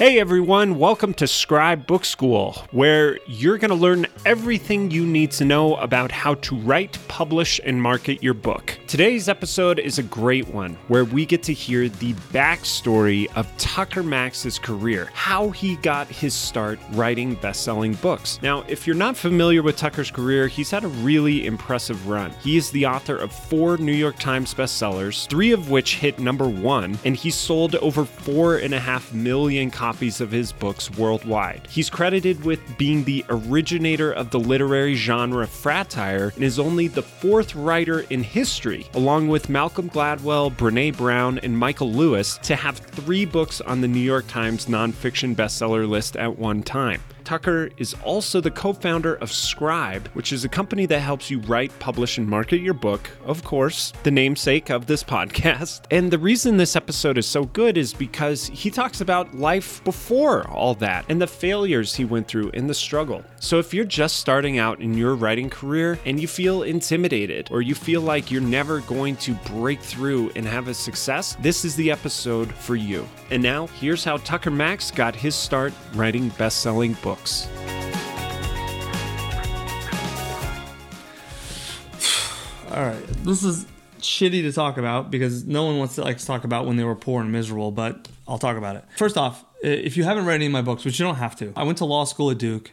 Hey everyone, welcome to Scribe Book School, where you're going to learn everything you need to know about how to write, publish, and market your book. Today's episode is a great one where we get to hear the backstory of Tucker Max's career, how he got his start writing best selling books. Now, if you're not familiar with Tucker's career, he's had a really impressive run. He is the author of four New York Times bestsellers, three of which hit number one, and he sold over four and a half million copies copies of his books worldwide. He's credited with being the originator of the literary genre fratire and is only the fourth writer in history, along with Malcolm Gladwell, Brene Brown, and Michael Lewis, to have three books on the New York Times nonfiction bestseller list at one time. Tucker is also the co founder of Scribe, which is a company that helps you write, publish, and market your book, of course, the namesake of this podcast. And the reason this episode is so good is because he talks about life before all that and the failures he went through and the struggle. So if you're just starting out in your writing career and you feel intimidated or you feel like you're never going to break through and have a success, this is the episode for you. And now, here's how Tucker Max got his start writing best selling books All right, this is shitty to talk about because no one wants to like to talk about when they were poor and miserable, but I'll talk about it. First off, if you haven't read any of my books, which you don't have to, I went to law school at Duke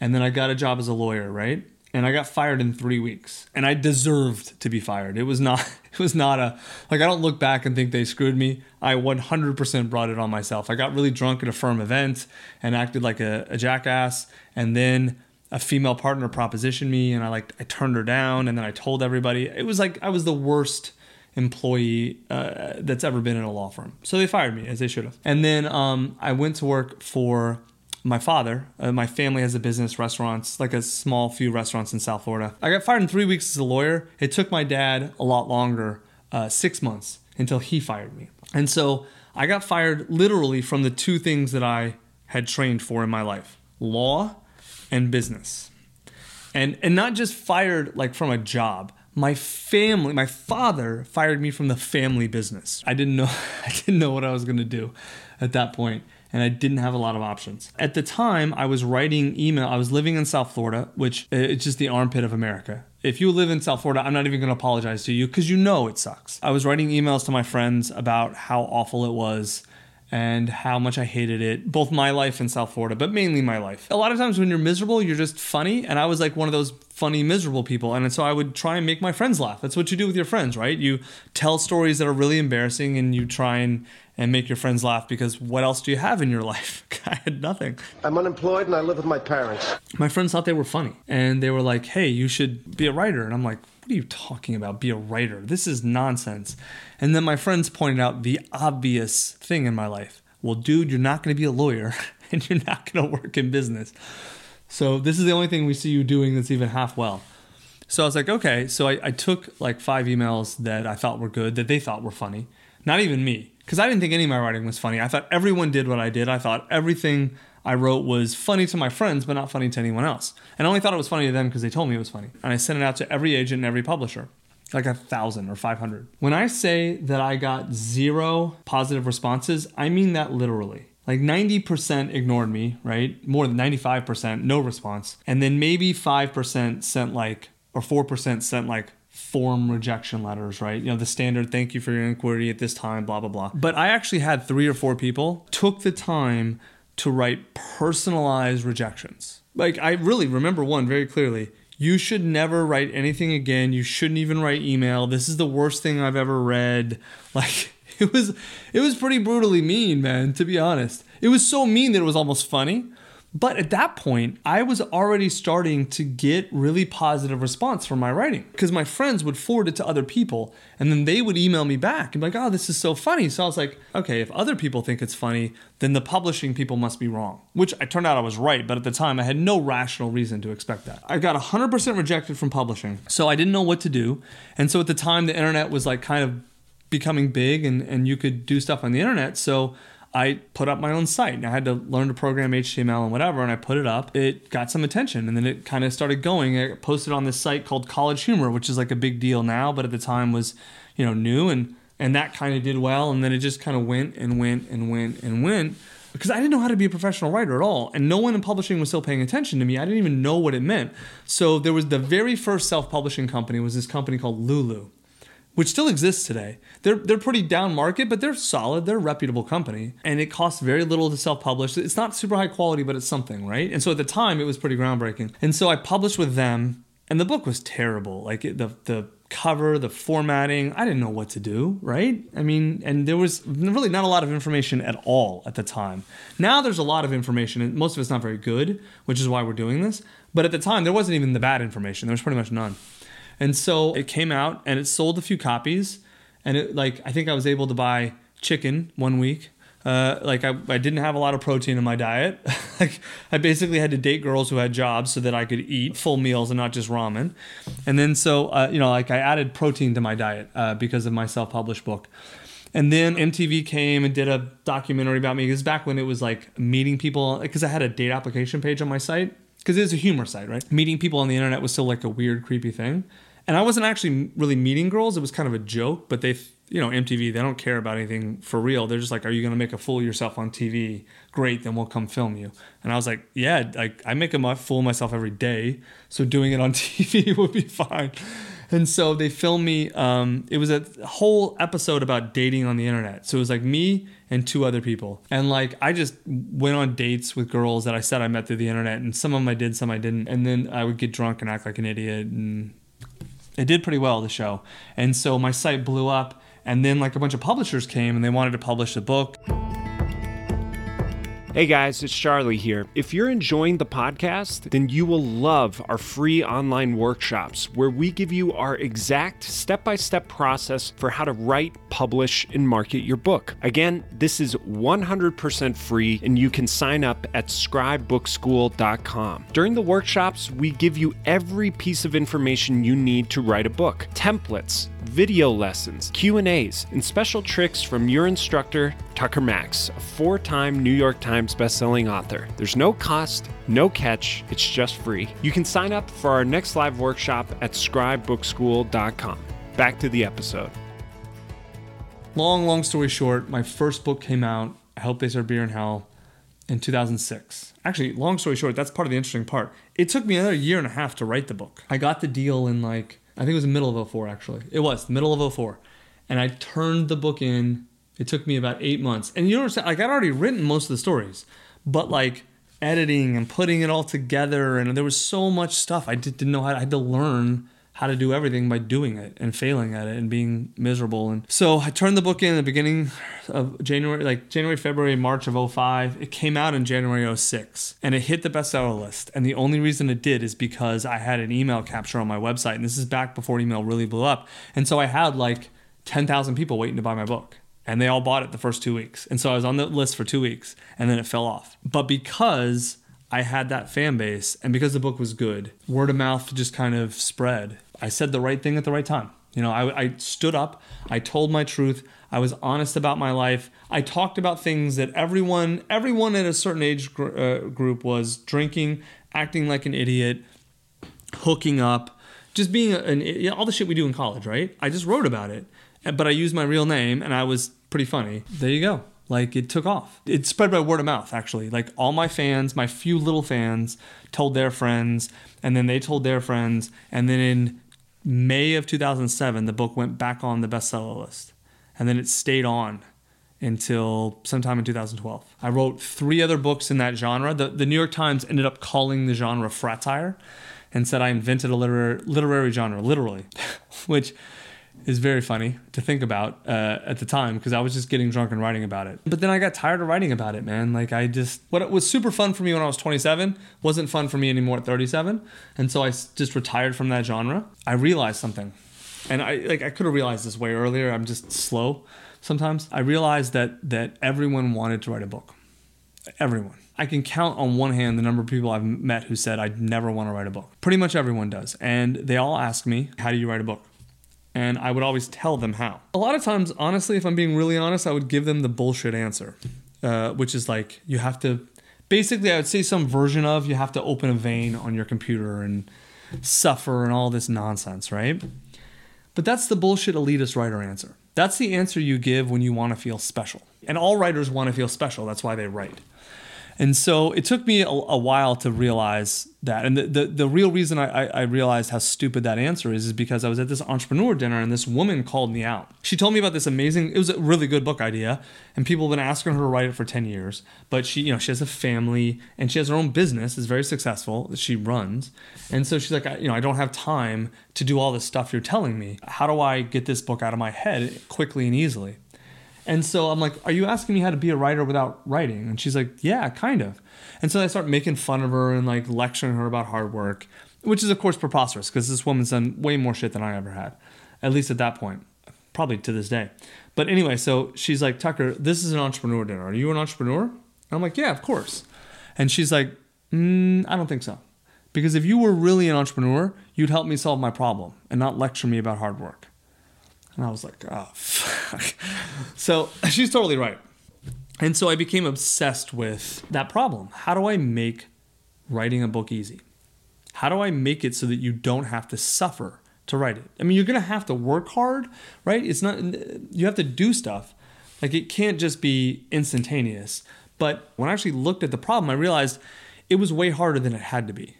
and then I got a job as a lawyer, right? And I got fired in 3 weeks. And I deserved to be fired. It was not it was not a like I don't look back and think they screwed me. I 100% brought it on myself. I got really drunk at a firm event and acted like a, a jackass and then a female partner propositioned me and I like I turned her down and then I told everybody. It was like I was the worst employee uh, that's ever been in a law firm. So they fired me as they should have. And then um, I went to work for my father. Uh, my family has a business, restaurants, like a small few restaurants in South Florida. I got fired in three weeks as a lawyer. It took my dad a lot longer, uh, six months, until he fired me. And so I got fired literally from the two things that I had trained for in my life law and business. And, and not just fired like from a job. My family, my father fired me from the family business. I didn't know I didn't know what I was going to do at that point and I didn't have a lot of options. At the time, I was writing email. I was living in South Florida, which uh, it's just the armpit of America. If you live in South Florida, I'm not even going to apologize to you because you know it sucks. I was writing emails to my friends about how awful it was and how much I hated it, both my life in South Florida, but mainly my life. A lot of times when you're miserable, you're just funny, and I was like one of those funny, miserable people. And so I would try and make my friends laugh. That's what you do with your friends, right? You tell stories that are really embarrassing and you try and and make your friends laugh because what else do you have in your life? I had nothing. I'm unemployed and I live with my parents. My friends thought they were funny and they were like, hey, you should be a writer. And I'm like, what are you talking about? Be a writer. This is nonsense. And then my friends pointed out the obvious thing in my life. Well, dude, you're not going to be a lawyer and you're not going to work in business. So this is the only thing we see you doing that's even half well. So I was like, okay. So I, I took like five emails that I thought were good, that they thought were funny. Not even me because I didn't think any of my writing was funny. I thought everyone did what I did. I thought everything I wrote was funny to my friends, but not funny to anyone else. And I only thought it was funny to them because they told me it was funny. And I sent it out to every agent and every publisher, like a thousand or 500. When I say that I got zero positive responses, I mean that literally. Like 90% ignored me, right? More than 95%, no response. And then maybe 5% sent like, or 4% sent like form rejection letters, right? You know, the standard thank you for your inquiry at this time, blah, blah, blah. But I actually had three or four people took the time to write personalized rejections. Like, I really remember one very clearly. You should never write anything again. You shouldn't even write email. This is the worst thing I've ever read. Like, it was it was pretty brutally mean, man, to be honest. It was so mean that it was almost funny. But at that point, I was already starting to get really positive response from my writing because my friends would forward it to other people and then they would email me back and be like, oh, this is so funny. So I was like, okay, if other people think it's funny, then the publishing people must be wrong, which I turned out I was right. But at the time, I had no rational reason to expect that. I got 100% rejected from publishing. So I didn't know what to do. And so at the time, the internet was like kind of becoming big and, and you could do stuff on the internet. So I put up my own site and I had to learn to program HTML and whatever, and I put it up. It got some attention and then it kind of started going. I posted on this site called College Humor, which is like a big deal now, but at the time was, you know, new and and that kind of did well. And then it just kind of went and went and went and went because I didn't know how to be a professional writer at all. And no one in publishing was still paying attention to me. I didn't even know what it meant. So there was the very first self publishing company was this company called Lulu which still exists today. They're they're pretty down market, but they're solid. They're a reputable company, and it costs very little to self publish. It's not super high quality, but it's something, right? And so at the time, it was pretty groundbreaking. And so I published with them, and the book was terrible. Like it, the the cover, the formatting, I didn't know what to do, right? I mean, and there was really not a lot of information at all at the time. Now there's a lot of information, and most of it's not very good, which is why we're doing this. But at the time, there wasn't even the bad information. There was pretty much none. And so it came out and it sold a few copies. And it like I think I was able to buy chicken one week. Uh, like I, I didn't have a lot of protein in my diet. like I basically had to date girls who had jobs so that I could eat full meals and not just ramen. And then so uh, you know like I added protein to my diet uh, because of my self-published book. And then MTV came and did a documentary about me. It was back when it was like meeting people because I had a date application page on my site because it was a humor site, right? Meeting people on the internet was still like a weird, creepy thing. And I wasn't actually really meeting girls. It was kind of a joke, but they, you know, MTV, they don't care about anything for real. They're just like, are you going to make a fool of yourself on TV? Great, then we'll come film you. And I was like, yeah, like I make a fool of myself every day. So doing it on TV would be fine. And so they filmed me. Um, it was a whole episode about dating on the internet. So it was like me and two other people. And like I just went on dates with girls that I said I met through the internet. And some of them I did, some I didn't. And then I would get drunk and act like an idiot and it did pretty well the show. And so my site blew up and then like a bunch of publishers came and they wanted to publish the book Hey guys, it's Charlie here. If you're enjoying the podcast, then you will love our free online workshops where we give you our exact step by step process for how to write, publish, and market your book. Again, this is 100% free and you can sign up at scribebookschool.com. During the workshops, we give you every piece of information you need to write a book templates, video lessons, Q&As, and special tricks from your instructor, Tucker Max, a four-time New York Times bestselling author. There's no cost, no catch, it's just free. You can sign up for our next live workshop at scribebookschool.com. Back to the episode. Long, long story short, my first book came out, I Hope They Serve Beer in Hell, in 2006. Actually, long story short, that's part of the interesting part. It took me another year and a half to write the book. I got the deal in like I think it was the middle of 04 actually. It was the middle of 04. And I turned the book in. It took me about eight months. And you I'm Like I'd already written most of the stories, but like editing and putting it all together and there was so much stuff I didn't know how I had to learn how to do everything by doing it and failing at it and being miserable. And so I turned the book in at the beginning of January, like January, February, March of 05. It came out in January 06 and it hit the bestseller list. And the only reason it did is because I had an email capture on my website. And this is back before email really blew up. And so I had like 10,000 people waiting to buy my book and they all bought it the first two weeks. And so I was on the list for two weeks and then it fell off. But because I had that fan base and because the book was good, word of mouth just kind of spread. I said the right thing at the right time. You know, I, I, stood up, I told my truth, I was honest about my life. I talked about things that everyone, everyone at a certain age gr- uh, group was drinking, acting like an idiot, hooking up, just being an know, all the shit we do in college, right? I just wrote about it, but I used my real name and I was pretty funny. There you go. Like it took off. It spread by word of mouth, actually. Like all my fans, my few little fans, told their friends, and then they told their friends, and then in May of 2007, the book went back on the bestseller list. And then it stayed on until sometime in 2012. I wrote three other books in that genre. The, the New York Times ended up calling the genre fratire and said I invented a literary, literary genre, literally, which is very funny to think about uh, at the time because I was just getting drunk and writing about it. But then I got tired of writing about it, man. Like I just what was super fun for me when I was 27 wasn't fun for me anymore at 37, and so I just retired from that genre. I realized something, and I like I could have realized this way earlier. I'm just slow sometimes. I realized that that everyone wanted to write a book. Everyone. I can count on one hand the number of people I've met who said I'd never want to write a book. Pretty much everyone does. And they all ask me, How do you write a book? And I would always tell them how. A lot of times, honestly, if I'm being really honest, I would give them the bullshit answer, uh, which is like you have to. Basically, I would say some version of you have to open a vein on your computer and suffer and all this nonsense, right? But that's the bullshit elitist writer answer. That's the answer you give when you want to feel special. And all writers want to feel special. That's why they write. And so it took me a, a while to realize that. And the, the, the real reason I, I, realized how stupid that answer is, is because I was at this entrepreneur dinner and this woman called me out. She told me about this amazing, it was a really good book idea. And people have been asking her to write it for 10 years. But she, you know, she has a family and she has her own business, is very successful that she runs. And so she's like, you know, I don't have time to do all this stuff you're telling me. How do I get this book out of my head quickly and easily? And so I'm like, Are you asking me how to be a writer without writing? And she's like, Yeah, kind of. And so I start making fun of her and like lecturing her about hard work, which is, of course, preposterous because this woman's done way more shit than I ever had, at least at that point, probably to this day. But anyway, so she's like, Tucker, this is an entrepreneur dinner. Are you an entrepreneur? And I'm like, Yeah, of course. And she's like, mm, I don't think so. Because if you were really an entrepreneur, you'd help me solve my problem and not lecture me about hard work. And I was like, oh, fuck. So she's totally right. And so I became obsessed with that problem. How do I make writing a book easy? How do I make it so that you don't have to suffer to write it? I mean, you're going to have to work hard, right? It's not, you have to do stuff. Like it can't just be instantaneous. But when I actually looked at the problem, I realized it was way harder than it had to be.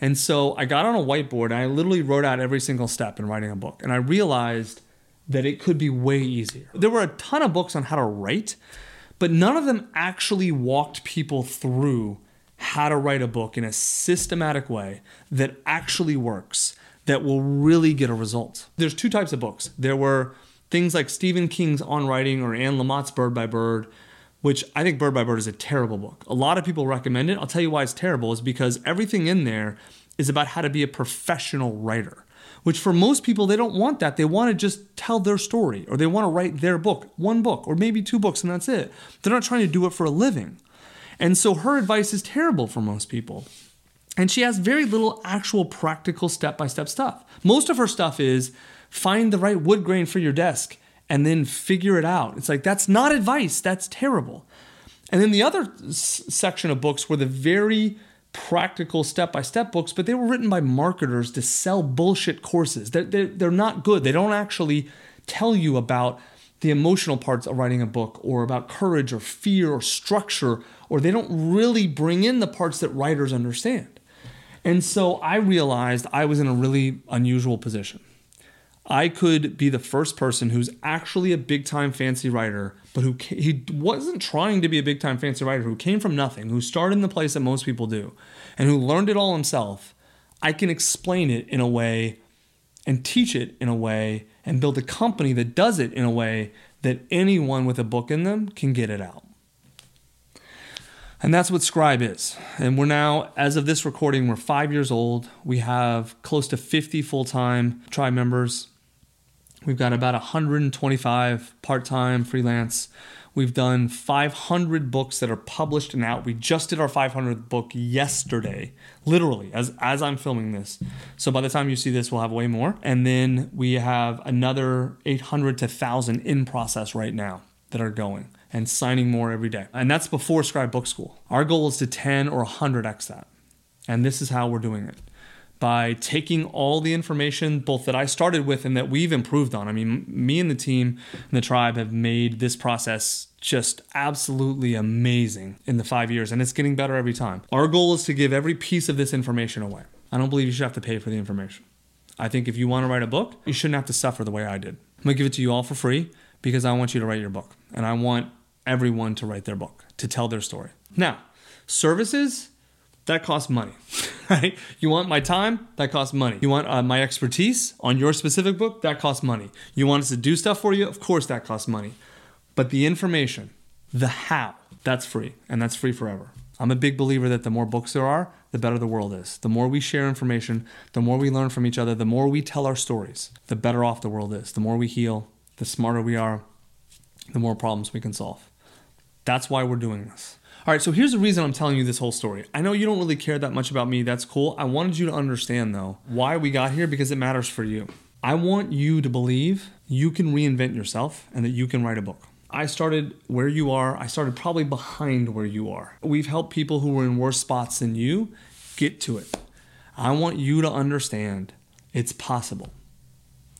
And so I got on a whiteboard and I literally wrote out every single step in writing a book. And I realized that it could be way easier. There were a ton of books on how to write, but none of them actually walked people through how to write a book in a systematic way that actually works, that will really get a result. There's two types of books. There were things like Stephen King's On Writing or Anne Lamott's Bird by Bird, which I think Bird by Bird is a terrible book. A lot of people recommend it. I'll tell you why it's terrible is because everything in there is about how to be a professional writer which for most people, they don't want that. They want to just tell their story or they want to write their book, one book or maybe two books, and that's it. They're not trying to do it for a living. And so her advice is terrible for most people. And she has very little actual practical step by step stuff. Most of her stuff is find the right wood grain for your desk and then figure it out. It's like, that's not advice, that's terrible. And then the other s- section of books were the very practical step by step books, but they were written by marketers to sell bullshit courses. They're, they're, they're not good. They don't actually tell you about the emotional parts of writing a book or about courage or fear or structure, or they don't really bring in the parts that writers understand. And so I realized I was in a really unusual position. I could be the first person who's actually a big time fancy writer, but who he wasn't trying to be a big time fancy writer, who came from nothing, who started in the place that most people do, and who learned it all himself. I can explain it in a way and teach it in a way and build a company that does it in a way that anyone with a book in them can get it out. And that's what Scribe is. And we're now, as of this recording, we're five years old. We have close to 50 full time tribe members. We've got about 125 part time freelance. We've done 500 books that are published and out. We just did our 500th book yesterday, literally, as, as I'm filming this. So by the time you see this, we'll have way more. And then we have another 800 to 1,000 in process right now that are going and signing more every day. And that's before Scribe Book School. Our goal is to 10 or 100x that. And this is how we're doing it by taking all the information both that I started with and that we've improved on. I mean, me and the team and the tribe have made this process just absolutely amazing in the five years, and it's getting better every time. Our goal is to give every piece of this information away. I don't believe you should have to pay for the information. I think if you want to write a book, you shouldn't have to suffer the way I did. I'm gonna give it to you all for free because I want you to write your book, and I want everyone to write their book, to tell their story. Now, services, that costs money, right? You want my time? That costs money. You want uh, my expertise on your specific book? That costs money. You want us to do stuff for you? Of course, that costs money. But the information, the how, that's free, and that's free forever. I'm a big believer that the more books there are, the better the world is. The more we share information, the more we learn from each other, the more we tell our stories, the better off the world is. The more we heal, the smarter we are, the more problems we can solve. That's why we're doing this. All right, so here's the reason I'm telling you this whole story. I know you don't really care that much about me. That's cool. I wanted you to understand, though, why we got here because it matters for you. I want you to believe you can reinvent yourself and that you can write a book. I started where you are. I started probably behind where you are. We've helped people who were in worse spots than you get to it. I want you to understand it's possible.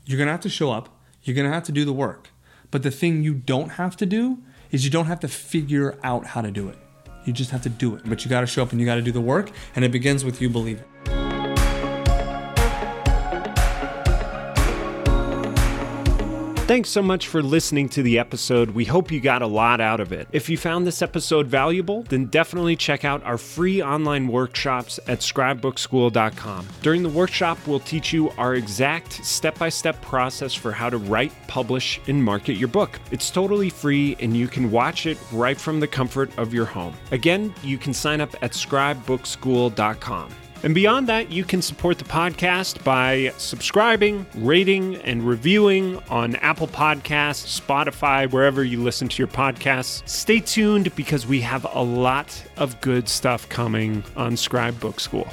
You're going to have to show up, you're going to have to do the work. But the thing you don't have to do is you don't have to figure out how to do it. You just have to do it. But you got to show up and you got to do the work. And it begins with you believing. Thanks so much for listening to the episode. We hope you got a lot out of it. If you found this episode valuable, then definitely check out our free online workshops at scribebookschool.com. During the workshop, we'll teach you our exact step by step process for how to write, publish, and market your book. It's totally free and you can watch it right from the comfort of your home. Again, you can sign up at scribebookschool.com. And beyond that, you can support the podcast by subscribing, rating, and reviewing on Apple Podcasts, Spotify, wherever you listen to your podcasts. Stay tuned because we have a lot of good stuff coming on Scribe Book School.